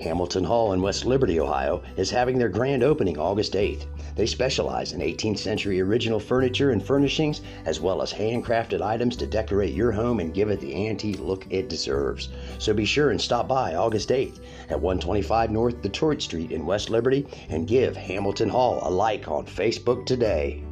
Hamilton Hall in West Liberty, Ohio, is having their grand opening August 8th. They specialize in 18th century original furniture and furnishings, as well as handcrafted items to decorate your home and give it the antique look it deserves. So be sure and stop by August 8th at 125 North Detroit Street in West Liberty and give Hamilton Hall a like on Facebook today.